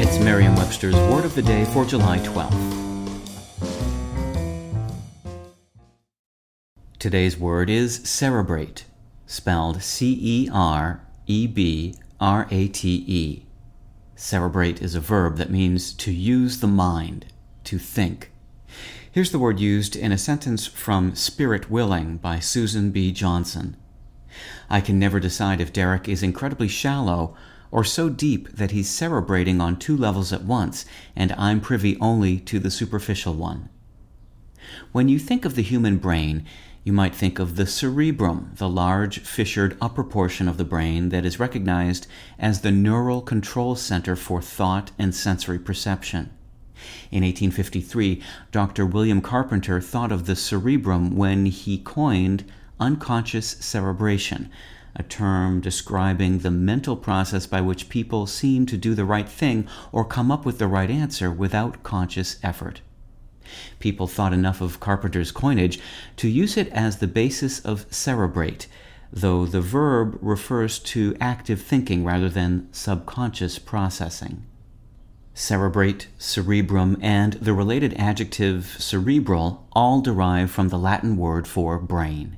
It's Merriam Webster's Word of the Day for July 12th. Today's word is cerebrate, spelled C E R E B R A T E. Cerebrate is a verb that means to use the mind, to think. Here's the word used in a sentence from Spirit Willing by Susan B. Johnson. I can never decide if Derek is incredibly shallow or so deep that he's cerebrating on two levels at once, and I'm privy only to the superficial one. When you think of the human brain, you might think of the cerebrum, the large, fissured upper portion of the brain that is recognized as the neural control center for thought and sensory perception. In 1853, Dr. William Carpenter thought of the cerebrum when he coined unconscious cerebration, a term describing the mental process by which people seem to do the right thing or come up with the right answer without conscious effort. People thought enough of Carpenter's coinage to use it as the basis of cerebrate, though the verb refers to active thinking rather than subconscious processing. Cerebrate, cerebrum, and the related adjective cerebral all derive from the Latin word for brain.